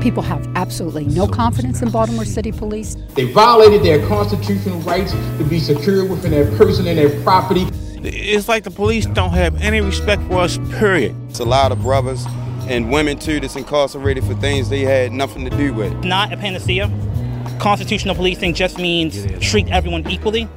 People have absolutely no confidence in Baltimore City Police. They violated their constitutional rights to be secure within their person and their property. It's like the police don't have any respect for us, period. It's a lot of brothers and women, too, that's incarcerated for things they had nothing to do with. Not a panacea. Constitutional policing just means treat everyone equally.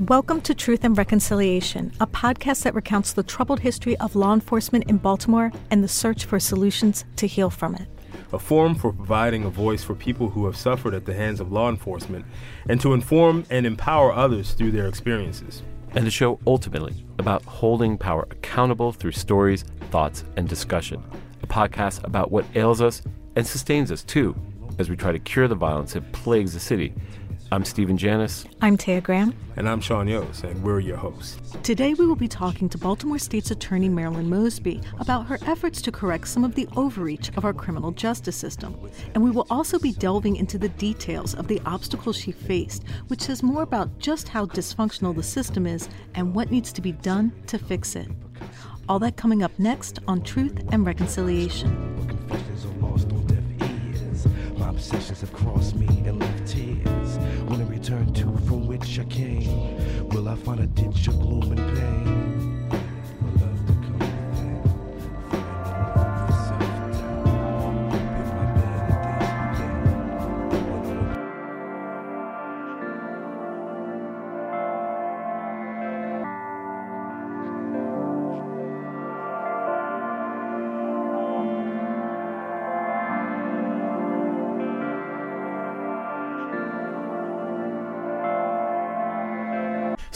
Welcome to Truth and Reconciliation, a podcast that recounts the troubled history of law enforcement in Baltimore and the search for solutions to heal from it a forum for providing a voice for people who have suffered at the hands of law enforcement and to inform and empower others through their experiences. And a show ultimately about holding power accountable through stories, thoughts, and discussion. A podcast about what ails us and sustains us too, as we try to cure the violence that plagues the city I'm Stephen Janis. I'm Taya Graham. And I'm Sean Yost, and we're your hosts. Today we will be talking to Baltimore State's Attorney Marilyn Mosby about her efforts to correct some of the overreach of our criminal justice system. And we will also be delving into the details of the obstacles she faced, which says more about just how dysfunctional the system is and what needs to be done to fix it. All that coming up next on Truth and Reconciliation. Will I find a ditch of gloom and pain?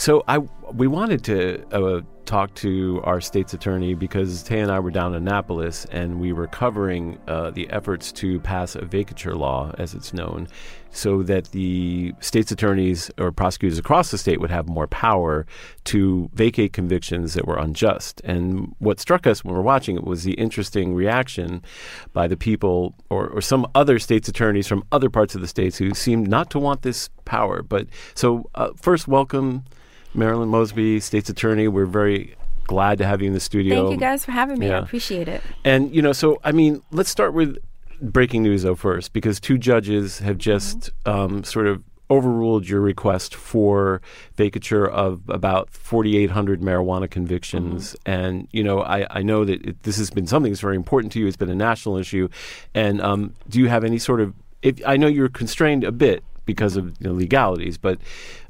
So I we wanted to uh, talk to our state's attorney because Tay and I were down in Annapolis and we were covering uh, the efforts to pass a vacatur law, as it's known, so that the state's attorneys or prosecutors across the state would have more power to vacate convictions that were unjust. And what struck us when we were watching it was the interesting reaction by the people or, or some other state's attorneys from other parts of the states who seemed not to want this power. But so uh, first, welcome. Marilyn Mosby, state's attorney. We're very glad to have you in the studio. Thank you guys for having me. Yeah. I appreciate it. And, you know, so, I mean, let's start with breaking news, though, first, because two judges have just mm-hmm. um, sort of overruled your request for vacatur of about 4,800 marijuana convictions. Mm-hmm. And, you know, I, I know that it, this has been something that's very important to you. It's been a national issue. And um, do you have any sort of, if I know you're constrained a bit because of you know, legalities, but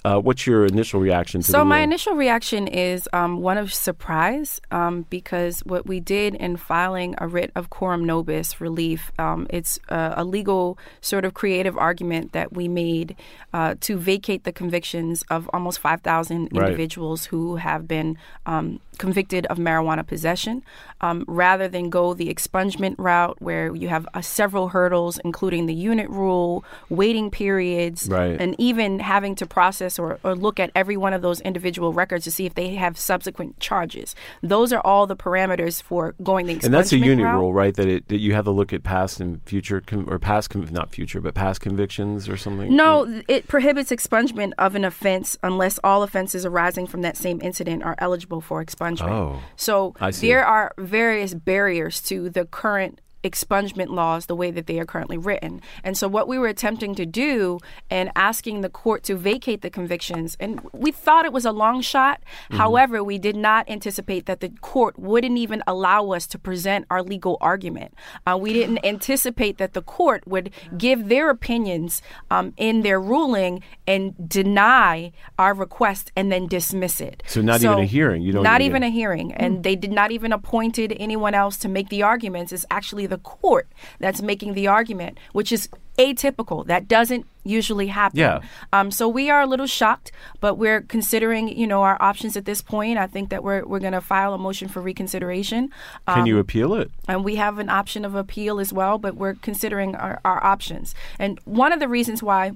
uh, what's your initial reaction to so my initial reaction is um, one of surprise um, because what we did in filing a writ of coram nobis relief um, it's a, a, legal sort of creative argument that we made uh, to vacate the convictions of almost 5000 individuals right. who have been um, convicted of marijuana possession um, rather than go the expungement route where you have uh, several hurdles including the unit rule waiting periods right. and even having to process process or, or look at every one of those individual records to see if they have subsequent charges. Those are all the parameters for going the and that's a unit route. rule, right? That it that you have to look at past and future com- or past com- not future, but past convictions or something. No, yeah. it prohibits expungement of an offense unless all offenses arising from that same incident are eligible for expungement. Oh, so there are various barriers to the current expungement laws the way that they are currently written. And so, what we were attempting to do and asking the court to vacate the convictions, and we thought it was a long shot. Mm-hmm. However, we did not anticipate that the court wouldn't even allow us to present our legal argument. Uh, we didn't anticipate that the court would give their opinions um, in their ruling and deny our request and then dismiss it. So, not so even a hearing. You don't not even, even a hearing, and mm-hmm. they did not even appointed anyone else to make the arguments. It's actually the court that's making the argument, which is atypical. That doesn't usually happen. Yeah. Um, so we are a little shocked, but we're considering, you know, our options at this point. I think that we're we're going to file a motion for reconsideration. Um, Can you um, appeal it? And we have an option of appeal as well, but we're considering our, our options. And one of the reasons why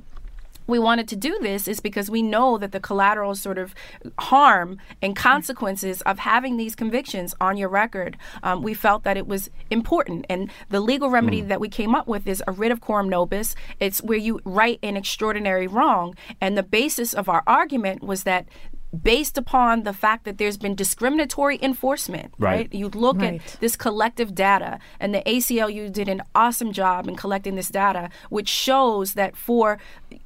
we wanted to do this is because we know that the collateral sort of harm and consequences of having these convictions on your record, um, we felt that it was important. And the legal remedy mm. that we came up with is a writ of coram nobis. It's where you right an extraordinary wrong. And the basis of our argument was that based upon the fact that there's been discriminatory enforcement, Right. right? You look Right. at this collective data, and the ACLU did an awesome job in collecting this data, which shows that for,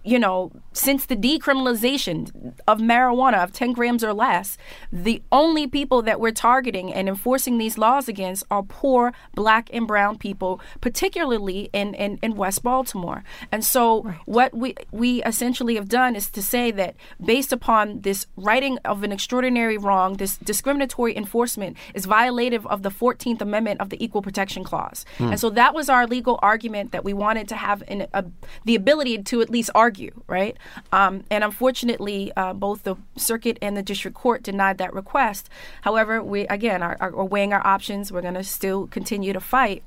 you know, since the decriminalization of marijuana of 10 grams or less, the only people that we're targeting and enforcing these laws against are poor black and brown people, particularly in, in, in West Baltimore. And so what we we essentially have done is to say that based upon this writing of an extraordinary wrong, this discriminatory enforcement is violative of the 14th Amendment of the Equal Protection Clause. Hmm. And so that was our legal argument that we wanted to have in a, the ability to at least argue, right? Um, and unfortunately, uh, both the circuit and the district court denied that request. However, we again are, are weighing our options. We're going to still continue to fight.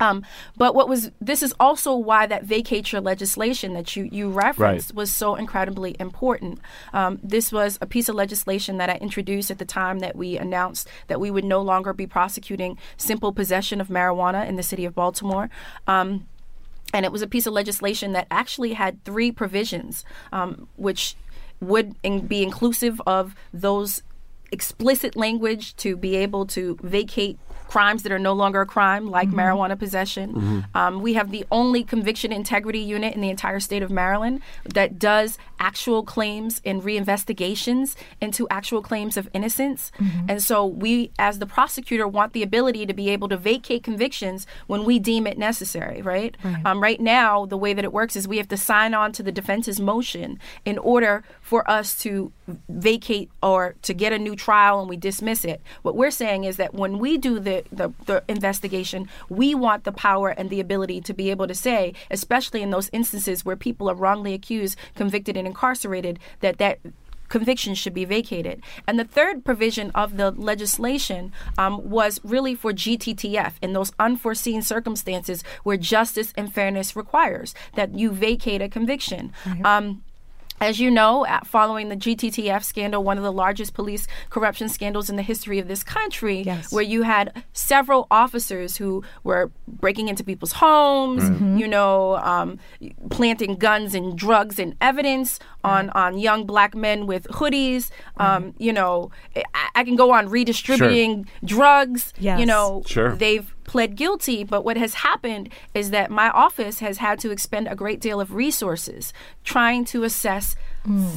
Um, but what was this is also why that vacatur legislation that you you referenced was so incredibly important. Um, this was a piece of legislation that I introduced at the time that we announced that we would no longer be prosecuting simple possession of marijuana in the city of Baltimore. Um, and it was a piece of legislation that actually had three provisions, um, which would in- be inclusive of those explicit language to be able to vacate crimes that are no longer a crime, like marijuana possession. Um, we have the only conviction integrity unit in the entire state of Maryland that does actual claims and reinvestigations into actual claims of innocence. And so we, as the prosecutor, want the ability to be able to vacate convictions when we deem it necessary, right? Um, right now, the way that it works is we have to sign on to the defense's motion in order for us to vacate or to get a new trial and we dismiss it. What we're saying is that when we do the, the, the investigation, we want the power and the ability to be able to say, especially in those instances where people are wrongly accused, convicted, and incarcerated, that that conviction should be vacated. And the third provision of the legislation um, was really for GTTF in those unforeseen circumstances where justice and fairness requires that you vacate a conviction. Um, as you know, following the GTTF scandal, one of the largest police corruption scandals in the history of this country, Yes. where you had several officers who were breaking into people's homes, you know, um, planting guns and drugs and evidence on, on young black men with hoodies. Um, you know, I, I can go on redistributing drugs. Yes. You know, Sure. they've pled guilty, but what has happened is that my office has had to expend a great deal of resources trying to assess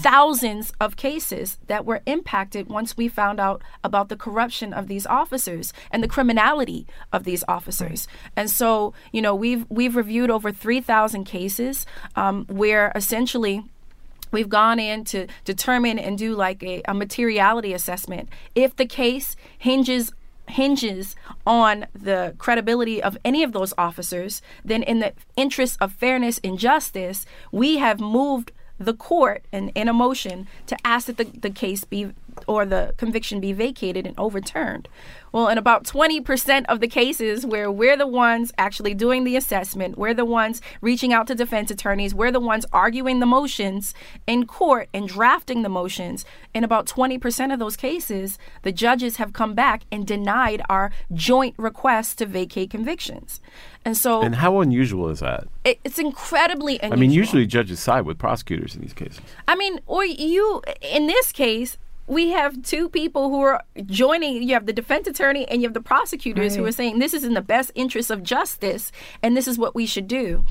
thousands of cases that were impacted once we found out about the corruption of these officers and the criminality of these officers. And so, you know, we've we've reviewed over 3,000 cases um, where essentially we've gone in to determine and do like a, a materiality assessment. If the case hinges hinges on the credibility of any of those officers then in the interest of fairness and justice we have moved the court in, in a motion to ask that the, the case be or the conviction be vacated and overturned. Well, in about 20% of the cases where we're the ones actually doing the assessment, we're the ones reaching out to defense attorneys, we're the ones arguing the motions in court and drafting the motions, in about 20% of those cases, the judges have come back and denied our joint request to vacate convictions. And so And how unusual is that? it, it's incredibly unusual. I mean, usually judges side with prosecutors in these cases. I mean, or you, in this case, we have two people who are joining. You have the defense attorney and you have the prosecutors who are saying this is in the best interest of justice and this is what we should do.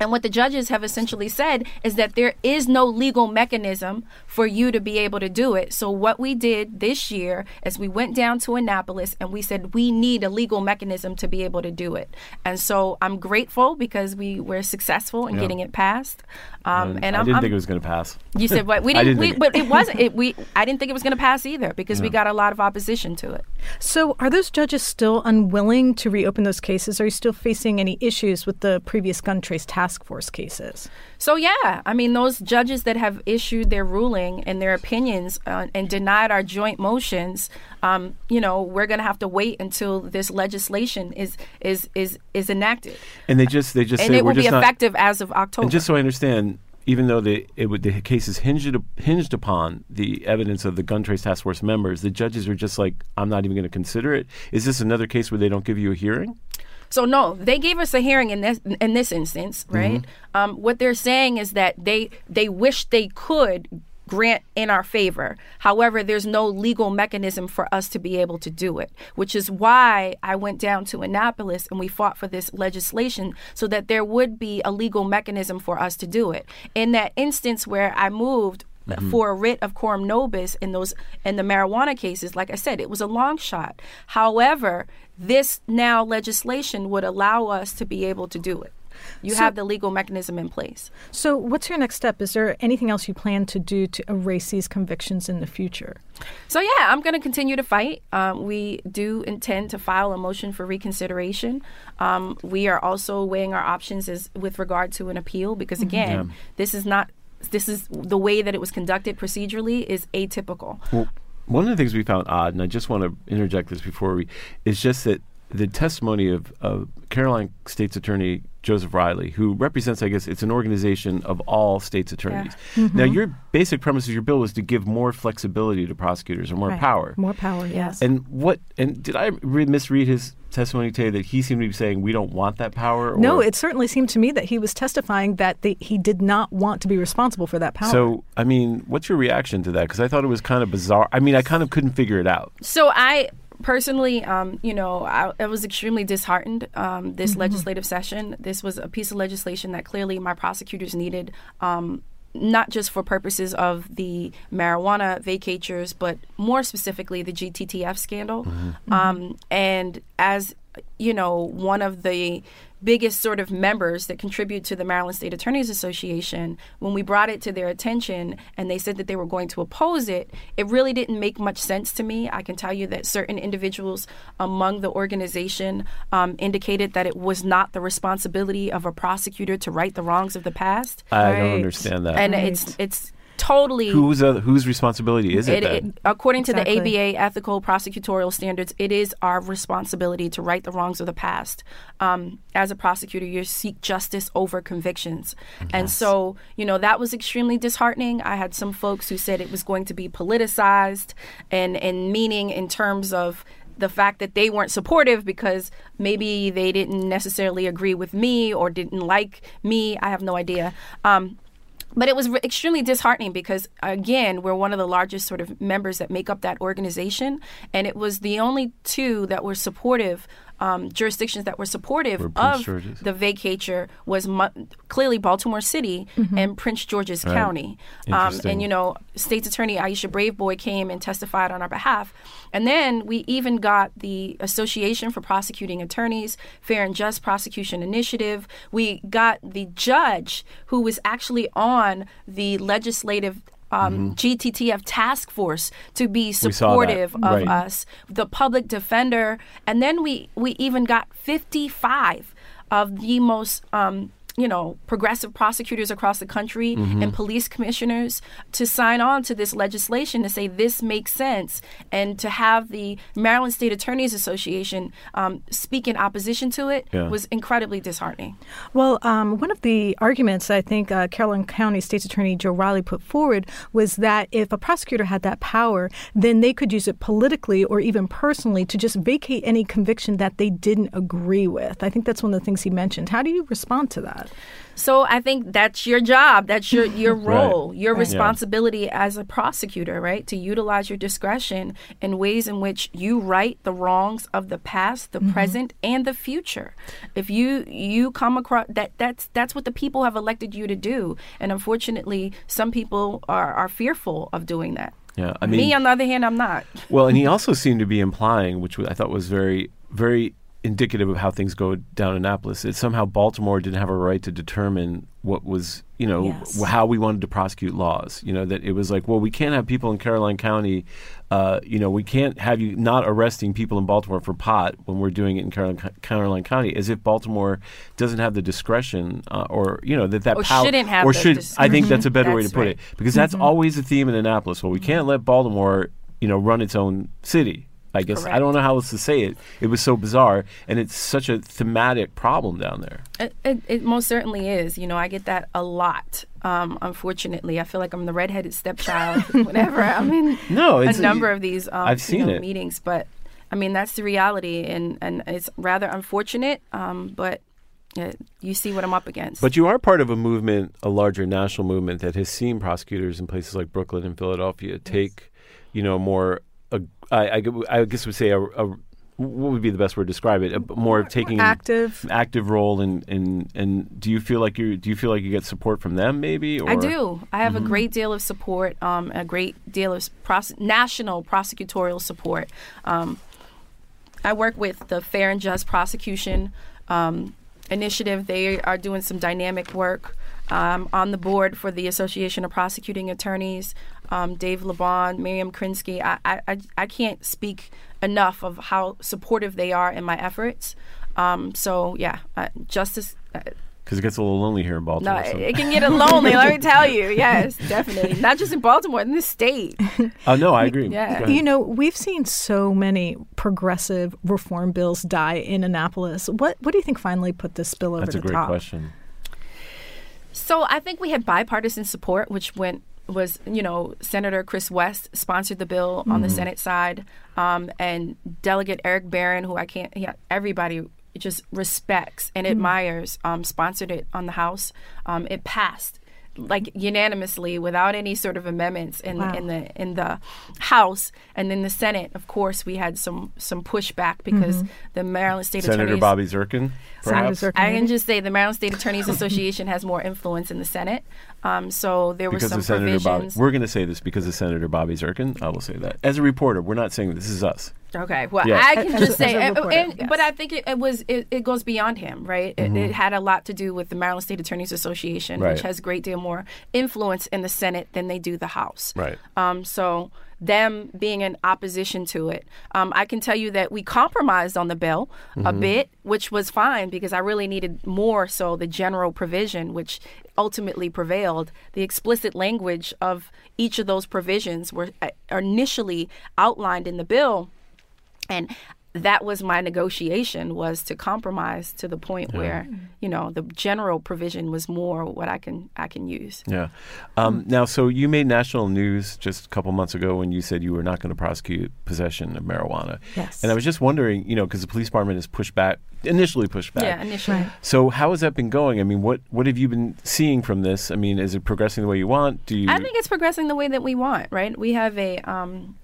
And what the judges have essentially said is that there is no legal mechanism for you to be able to do it. So, what we did this year is we went down to Annapolis and we said we need a legal mechanism to be able to do it. And so, I'm grateful because we were successful in Yeah. getting it passed. Um, and I I'm, didn't I'm- think it was going to pass. you said what? We didn't, didn't we, think- but it wasn't. It, we I didn't think it was going to pass either because we got a lot of opposition to it. So, are those judges still unwilling to reopen those cases? Are you still facing any issues with the previous gun trace task force cases? So yeah, I mean those judges that have issued their ruling and their opinions uh, and denied our joint motions, um, you know, we're going to have to wait until this legislation is is is is enacted, And they just they just and say it will be just not. effective as of October. And just so I understand, even though the it would, the case is hinged hinged upon the evidence of the gun trace task force members, the judges are just like, I'm not even going to consider it. Is this another case where they don't give you a hearing? So no, they gave us a hearing in this in this instance, right? Mm-hmm. Um, what they're saying is that they they wish they could grant in our favor. However, there's no legal mechanism for us to be able to do it, which is why I went down to Annapolis and we fought for this legislation so that there would be a legal mechanism for us to do it. In that instance where I moved, for a writ of coram nobis in those in the marijuana cases like i said it was a long shot however this now legislation would allow us to be able to do it you So- have the legal mechanism in place So, what's your next step? Is there anything else you plan to do to erase these convictions in the future? So yeah, I'm going to continue to fight. Um, we do intend to file a motion for reconsideration. Um, we are also weighing our options as with regard to an appeal because again, Yeah. this is not. This is the way that it was conducted procedurally is atypical. Well, one of the things we found odd, and I just want to interject this before we, is just that the testimony of, of Caroline State's Attorney Joseph Riley, who represents, I guess, it's an organization of all states' attorneys. Mm-hmm. Now, your basic premise of your bill was to give more flexibility to prosecutors or more Right. power. More power, yes. And what? And did I re- misread his testimony today that he seemed to be saying we don't want that power? no, it certainly seemed to me that he was testifying that the, he did not want to be responsible for that power. So, I mean, what's your reaction to that? Because I thought it was kind of bizarre. I mean, I kind of couldn't figure it out. So I personally, um, you know, I, I was extremely disheartened um, this legislative session. This was a piece of legislation that clearly my prosecutors needed. Um, not just for purposes of the marijuana vacatures, but more specifically the GTTF scandal. Um, and as you know, one of the biggest sort of members that contribute to the Maryland State Attorneys Association, when we brought it to their attention and they said that they were going to oppose it, it really didn't make much sense to me. I can tell you that certain individuals among the organization um, indicated that it was not the responsibility of a prosecutor to right the wrongs of the past. I don't understand that. And it's it's totally whose uh, whose responsibility is it, it, then? it- according to the ABA ethical prosecutorial standards, it is our responsibility to right the wrongs of the past. Um, as a prosecutor, you seek justice over convictions, and so you know that was extremely disheartening. I had some folks who said it was going to be politicized, and and meaning in terms of the fact that they weren't supportive because maybe they didn't necessarily agree with me or didn't like me. I have no idea. Um, but it was re- extremely disheartening because again we're one of the largest sort of members that make up that organization. And it was the only two that were supportive um, jurisdictions that were supportive Were of George's? the vacatur was mu- clearly Baltimore City and Prince George's County. Um, and you know, State's Attorney Aisha Braveboy came and testified on our behalf. And then we even got the Association for Prosecuting Attorneys, Fair and Just Prosecution Initiative. We got the judge who was actually on the legislative. Um, GTTF task force to be Mm-hmm. supportive of Right. us, the public defender, and then we we even got 55 of the most um, you know progressive prosecutors across the country Mm-hmm. and police commissioners to sign on to this legislation to say this makes sense, and to have the Maryland State Attorneys Association um, speak in opposition to it Yeah. was incredibly disheartening. Well, um, one of the arguments I think uh, Caroline County State's Attorney Joe Riley put forward was that if a prosecutor had that power, then they could use it politically or even personally to just vacate any conviction that they didn't agree with. I think that's one of the things he mentioned. How do you respond to that? So I think that's your job. That's your your Right. role, your Right. responsibility as a prosecutor, right? To utilize your discretion in ways in which you right the wrongs of the past, the mm-hmm. present, and the future. If you you come across that that's that's what the people have elected you to do. And unfortunately, some people are are fearful of doing that. yeah, I mean, Me on the other hand, I'm not. well, and he also seemed to be implying, which I thought was very, very indicative of how things go down in Annapolis. That somehow Baltimore didn't have a right to determine what was, you know, Yes. how we wanted to prosecute laws. You know, that it was like, well, we can't have people in Caroline County. Uh, you know, we can't have you not arresting people in Baltimore for pot when we're doing it in Caroline, Caroline County, as if Baltimore doesn't have the discretion, uh, or you know, that that Or power, shouldn't have or the should. dis- I think that's a better way to put right. it because that's always a theme in Annapolis. Well, we can't let Baltimore, you know, run its own city. I guess I don't know how else to say it. It was so bizarre, and it's such a thematic problem down there. It, it, it most certainly is. You know, I get that a lot. Um, unfortunately, I feel like I'm the redheaded stepchild whenever I'm in No, a it's number of these um, I've you seen know, it. meetings. But I mean, that's the reality, and and it's rather unfortunate. Um, but uh, you see what I'm up against. But you are part of a movement, a larger national movement that has seen prosecutors in places like Brooklyn and Philadelphia take, you know, more. I, I, I guess would say a, a what would be the best word to describe it? A, more of taking active active role in, in and do you feel like you do you feel like you get support from them maybe? Or? I do. I have a great deal of support, um, a great deal of pros- national prosecutorial support. Um, I work with the Fair and Just Prosecution um, Initiative. They are doing some dynamic work. Um, on the board for the Association of Prosecuting Attorneys, um, Dave LaBahn, Miriam Krinsky. I, I, I can't speak enough of how supportive they are in my efforts. Um, so yeah, uh, justice. Uh, because it gets a little lonely here in Baltimore. no, it, so- it can get lonely. let me tell you. Yes, definitely. Not just in Baltimore, in the state. Oh no, I agree. Yeah. You know, we've seen so many progressive reform bills die in Annapolis. What what do you think finally put this bill over That's the top? That's a great top? question. So I think we had bipartisan support, which went was you know Senator Chris West sponsored the bill on the Senate side, um, and Delegate Erek Barron, who I can't, yeah, everybody just respects and admires, um, sponsored it on the House. Um, it passed like unanimously without any sort of amendments in Wow. in the in the House and then the Senate. Of course, we had some some pushback because the Maryland State Senator Attorneys Bobby Zirkin, perhaps. Zirkin. I can just say the Maryland State Attorneys Association has more influence in the Senate. Um, so there were because some of Senator Bobby. We're going to say this because of Senator Bobby Zirkin. I will say that. As a reporter, we're not saying this is us. Okay, well, Yeah. I can As a- just say, as a reporter, and- yes. but I think it, it was it, it goes beyond him, right? It, it had a lot to do with the Maryland State Attorneys Association, Right. which has a great deal more influence in the Senate than they do the House. Right. Um, so them being in opposition to it, um, I can tell you that we compromised on the bill a bit, which was fine because I really needed more so the general provision, which ultimately prevailed. The explicit language of each of those provisions were uh, initially outlined in the bill and that was my negotiation was to compromise to the point where you know the general provision was more what i can i can use Yeah. Um, now, so you made national news just a couple months ago when you said you were not going to prosecute possession of marijuana. Yes. And I was just wondering, you know, because the police department has pushed back, initially pushed back. yeah initially So how has that been going? I mean, what what have you been seeing from this? I mean, is it progressing the way you want? Do you? i think it's progressing the way that we want right we have a um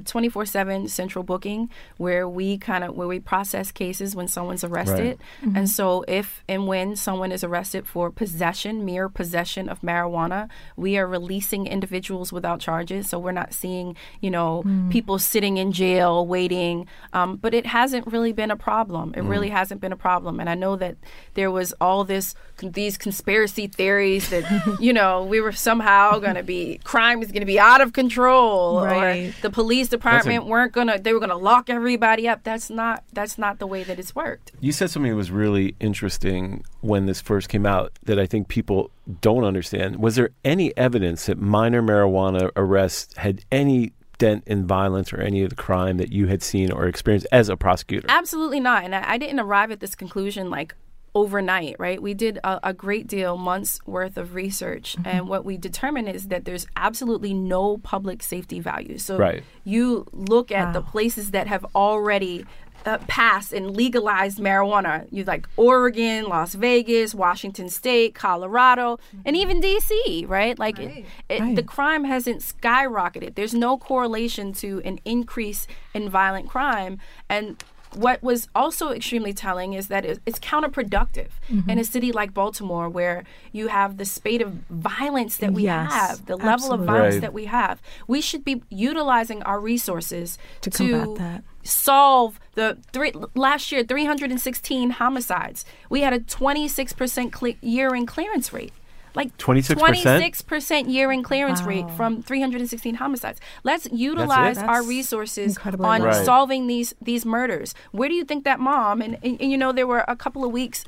24/7 central booking where we kind of where we process cases when someone's arrested. Mm-hmm. And so if and when someone is arrested for possession, mere possession of marijuana, we are releasing individuals without charges. So we're not seeing, you know, mm. people sitting in jail waiting. Um, but it hasn't really been a problem. It mm. really hasn't been a problem. And I know that there was all this these conspiracy theories that, you know, we were somehow going to be crime is going to be out of control Right. or the police department weren't gonna they were gonna lock everybody up that's not that's not the way that it's worked You said something that was really interesting when this first came out that I think people don't understand. Was there any evidence that minor marijuana arrests had any dent in violence or any of the crime that you had seen or experienced as a prosecutor? absolutely not and i, I didn't arrive at this conclusion like overnight right we did a, a great deal months worth of research and what we determined is that there's absolutely no public safety value so Right. you look at the places that have already uh, passed and legalized marijuana. You like Oregon, Las Vegas, Washington State, Colorado, and even D.C. Right? Like it, it, the crime hasn't skyrocketed. There's no correlation to an increase in violent crime, and what was also extremely telling is that it's counterproductive mm-hmm. in a city like Baltimore, where you have the spate of violence that we Yes, have, the level of violence Right. that we have. We should be utilizing our resources To combat that. solve the three last year 316 homicides. We had a 26% cle- year in clearance rate. Like 26%? 26% year in clearance rate from 316 homicides. Let's utilize our That's resources on. Right. solving these these murders. Where do you think that mom and, and, and you know there were a couple of weeks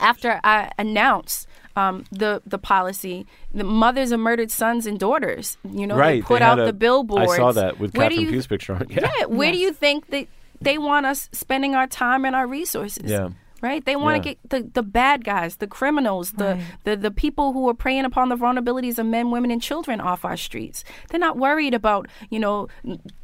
after I announced um, the the policy, the mothers of murdered sons and daughters. You know, right. they put had out a- the billboards. I saw that with Where do Catherine you- Pugh's picture on it. Yeah. Yeah, where do you think that they want us spending our time and our resources? Yeah. Right? They want to Yeah. get the, the bad guys, the criminals, the, Right. the the people who are preying upon the vulnerabilities of men, women, and children off our streets. They're not worried about, you know,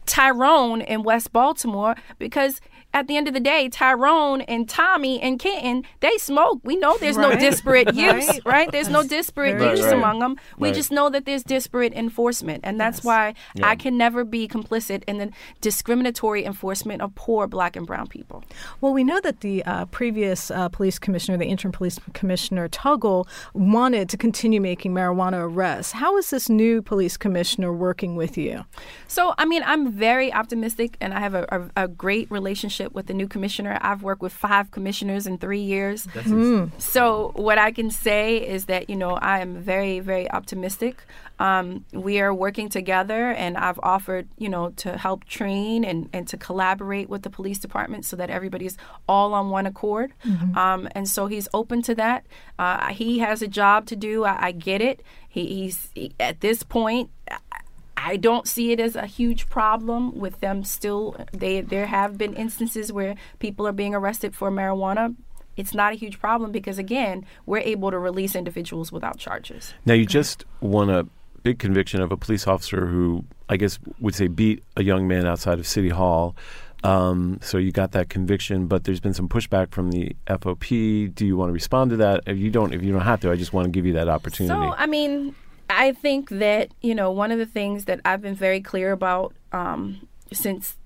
Tyrone in West Baltimore because at the end of the day, Tyrone and Tommy and Kenton, they smoke. We know there's no disparate use, Right. right? There's no disparate Right, use right. among them. We Right. just know that there's disparate enforcement, and that's Yes. why Yeah. I can never be complicit in the discriminatory enforcement of poor Black and Brown people. Well, we know that the uh, previous uh, police commissioner, the interim police commissioner Tuggle, wanted to continue making marijuana arrests. How is this new police commissioner working with you? So, I mean, I'm very optimistic, and I have a, a, a great relationship with the new commissioner. I've worked with five commissioners in three years. So, what I can say is that, you know, I am very, very optimistic. Um, we are working together, and I've offered, you know, to help train and, and to collaborate with the police department so that everybody's all on one accord. Um, and so he's open to that. Uh, he has a job to do. I, I get it. He, he's he, at this point. I don't see it as a huge problem with them still. They there have been instances where people are being arrested for marijuana. It's not a huge problem because again, we're able to release individuals without charges. Now, you just won a big conviction of a police officer who, I guess, would say beat a young man outside of City Hall. Um, so you got that conviction, but there's been some pushback from the FOP. Do you want to respond to that? If you don't, if you don't have to, I just want to give you that opportunity. So I mean, I think that you know one of the things that I've been very clear about um, since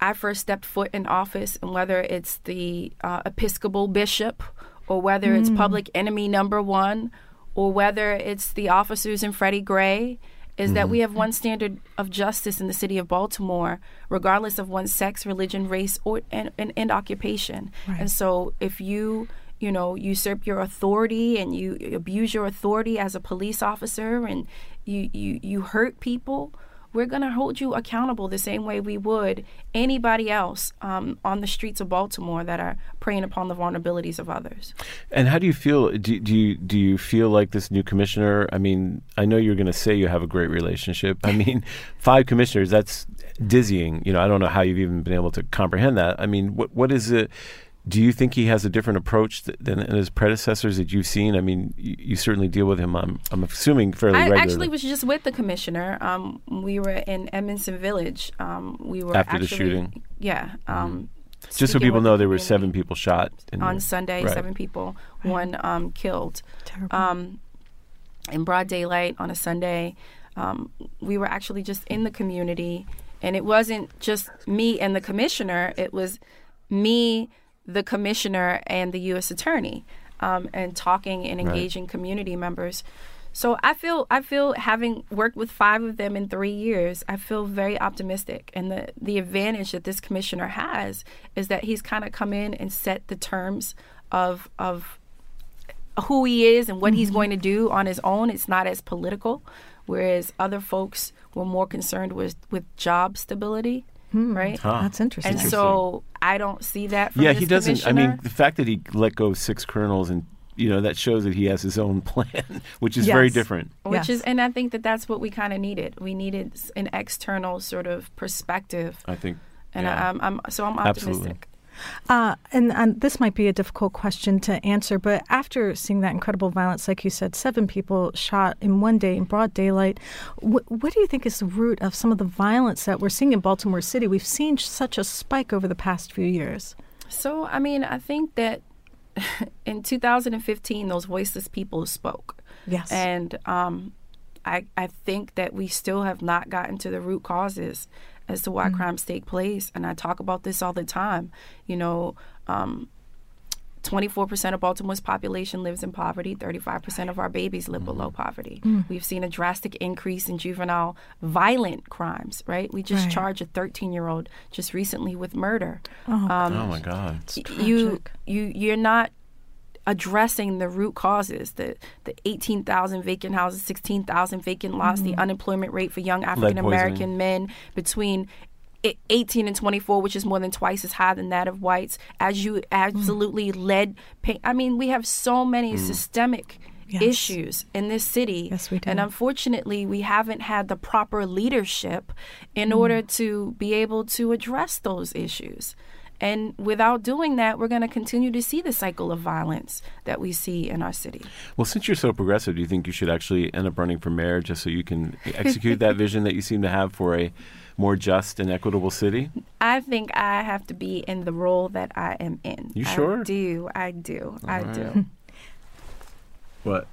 I first stepped foot in office, and whether it's the uh, Episcopal bishop or whether it's public enemy number one or whether it's the officers in Freddie Gray, is that we have one standard of justice in the city of Baltimore, regardless of one's sex, religion, race, or and, and, and occupation. And so, if you you know usurp your authority and you abuse your authority as a police officer and you you, you hurt people, we're going to hold you accountable the same way we would anybody else um, on the streets of Baltimore that are preying upon the vulnerabilities of others. And how do you feel? Do, do you do you feel like this new commissioner? I mean, I know you're going to say you have a great relationship. I mean, five commissioners. That's dizzying. You know, I don't know how you've even been able to comprehend that. I mean, what what is it? Do you think he has a different approach th- than his predecessors that you've seen? I mean, you, you certainly deal with him. I'm I'm assuming fairly I regularly. actually was just with the commissioner. Um, we were in Edmondson Village. Um, we were After the shooting? Yeah. Um, just so people know, the there were seven people shot in on the- Sunday. right. Seven people, one um, killed. Terrible. Um, in broad daylight on a Sunday, um, we were actually just in the community, and it wasn't just me and the commissioner. It was me, the commissioner, and the U.S. attorney, um, and talking and Right. engaging community members. So I feel I feel having worked with five of them in three years, I feel very optimistic. And the the advantage that this commissioner has is that he's kind of come in and set the terms of of who he is and what he's going to do on his own. It's not as political, whereas other folks were more concerned with with job stability, Hmm, right? Huh. That's interesting. And so I don't see that. From yeah, he doesn't. I mean, the fact that he let go of six colonels and you know that shows that he has his own plan, which is very different. which Yes. is and i think that that's what we kind of needed we needed an external sort of perspective I think. and yeah. I, I'm, I'm so i'm Absolutely. Uh, and, and this might be a difficult question to answer, but after seeing that incredible violence, like you said, seven people shot in one day in broad daylight, wh- what do you think is the root of some of the violence that we're seeing in Baltimore City? We've seen such a spike over the past few years. so i mean i think that in 2015 those voiceless people spoke Yes. and um, I, I think that we still have not gotten to the root causes as to why crimes take place. And I talk about this all the time. You know, um, 24% of Baltimore's population lives in poverty. 35% of our babies live below poverty. We've seen a drastic increase in juvenile violent crimes, right? We just Right. charged a 13 year old just recently with murder. Oh, Um, oh my God. it's you tragic. you you're not addressing the root causes the the 18,000 vacant houses 16,000 vacant lots the mm-hmm. unemployment rate for young African American men between 18 and 24 which is more than twice as high than that of whites as you mm. absolutely led pay, I mean we have so many mm. systemic Yes. issues in this city Yes, we do. and unfortunately we haven't had the proper leadership in Mm. order to be able to address those issues and without doing that, we're going to continue to see the cycle of violence that we see in our city. Well, since you're so progressive, do you think you should actually end up running for mayor just so you can execute that vision that you seem to have for a more just and equitable city? I think I have to be in the role that I am in. You sure? I do. I do. I All do. right. What?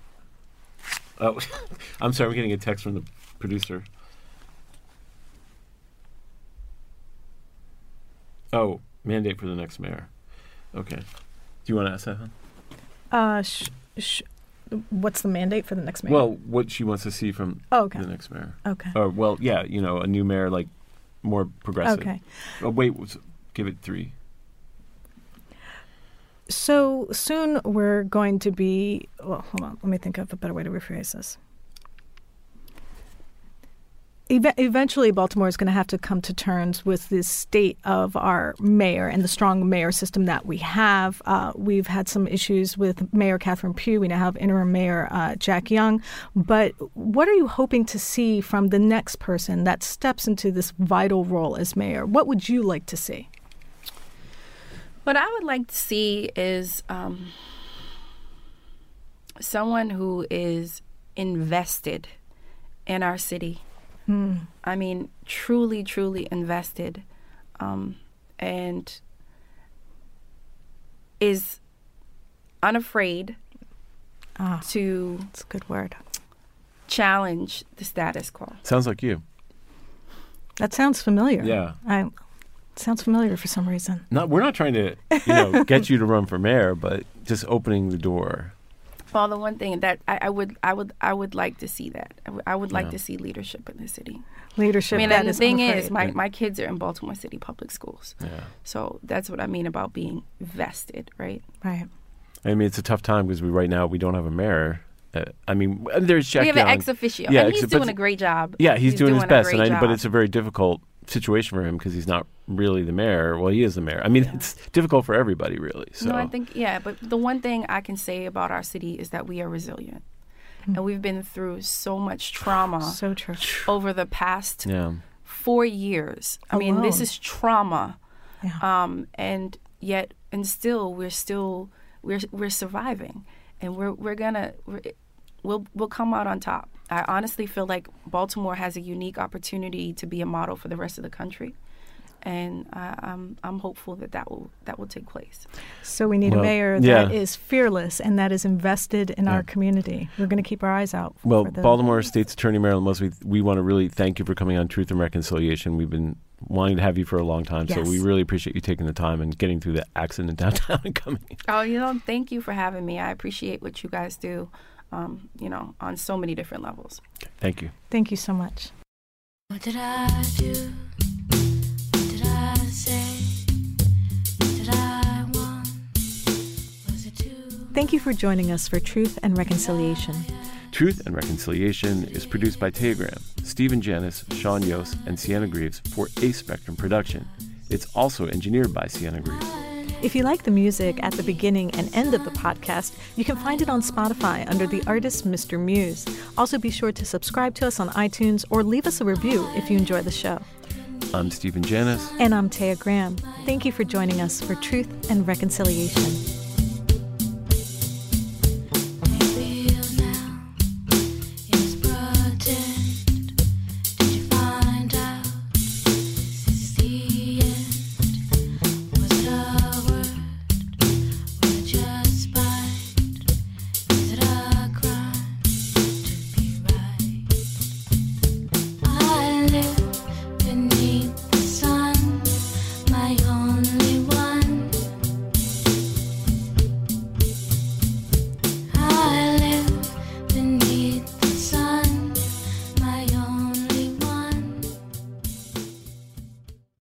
Oh, I'm sorry. I'm getting a text from the producer. Oh, mandate for the next mayor. Okay. Do you want to ask that? Huh? Uh, sh- sh- what's the mandate for the next mayor? Well, what she wants to see from Oh, okay. the next mayor. Okay. Or well, yeah, you know, a new mayor like more progressive. Okay. Oh, wait, give it three. So soon we're going to be. Well, hold on. Let me think of a better way to rephrase this. Eve- eventually, Baltimore is going to have to come to terms with the state of our mayor and the strong mayor system that we have. Uh, we've had some issues with Mayor Catherine Pugh. We now have interim mayor uh, Jack Young. But what are you hoping to see from the next person that steps into this vital role as mayor? What would you like to see? What I would like to see is um, someone who is invested in our city. Hmm. I mean, truly, truly invested, um, and is unafraid Ah, to that's a good word. challenge the status quo. Sounds like you. That sounds familiar. Yeah. I sounds familiar for some reason. Not we're not trying to, you know, get you to run for mayor, but just opening the door. Well, the one thing that I, I would, I would, I would like to see that. I would, like Yeah. to see leadership in the city. Leadership. I mean, that and the thing unafraid. is, my, my kids are in Baltimore City public schools, Yeah. so that's what I mean about being vested, right? right. I mean, it's a tough time because we right now we don't have a mayor. Uh, I mean, there's Jack we have an ex officio, Yeah, and he's but- doing a great job. Yeah, he's, doing, his a best, and I, but it's a very difficult situation for him because he's not really the mayor. Well, he is the mayor. I mean, it's difficult for everybody, really. So No, I think yeah, but the one thing I can say about our city is that we are resilient, and we've been through so much trauma So true. over the past yeah, four years. I mean, this is trauma, Yeah. um, and yet and still we're still we're we're surviving, and we're we're gonna we're, we'll we'll come out on top. I honestly feel like Baltimore has a unique opportunity to be a model for the rest of the country, and I, I'm I'm hopeful that that will that will take place. So we need Well, a mayor yeah. that is fearless and that is invested in Yeah. our community. We're going to keep our eyes out. Well, for Baltimore State's Attorney Marilyn Mosby, we want to really thank you for coming on Truth and Reconciliation. We've been wanting to have you for a long time, so we really appreciate you taking the time and getting through the accident downtown and coming. Oh, you know, thank you for having me. I appreciate what you guys do, um, you know, on so many different levels. Thank you. Thank you so much. What did I do? What did I say? What did I want? Was it too Thank you for joining us for Truth and Reconciliation. Truth and Reconciliation is produced by Taya Graham, Stephen Janis, Sean Yost, and Sienna Greaves for A Spectrum Production. It's also engineered by Sienna Greaves. If you like the music at the beginning and end of the podcast, you can find it on Spotify under the artist Mr. Muse. Also, be sure to subscribe to us on iTunes or leave us a review if you enjoy the show. I'm Stephen Janis. And I'm Taya Graham. Thank you for joining us for Truth and Reconciliation.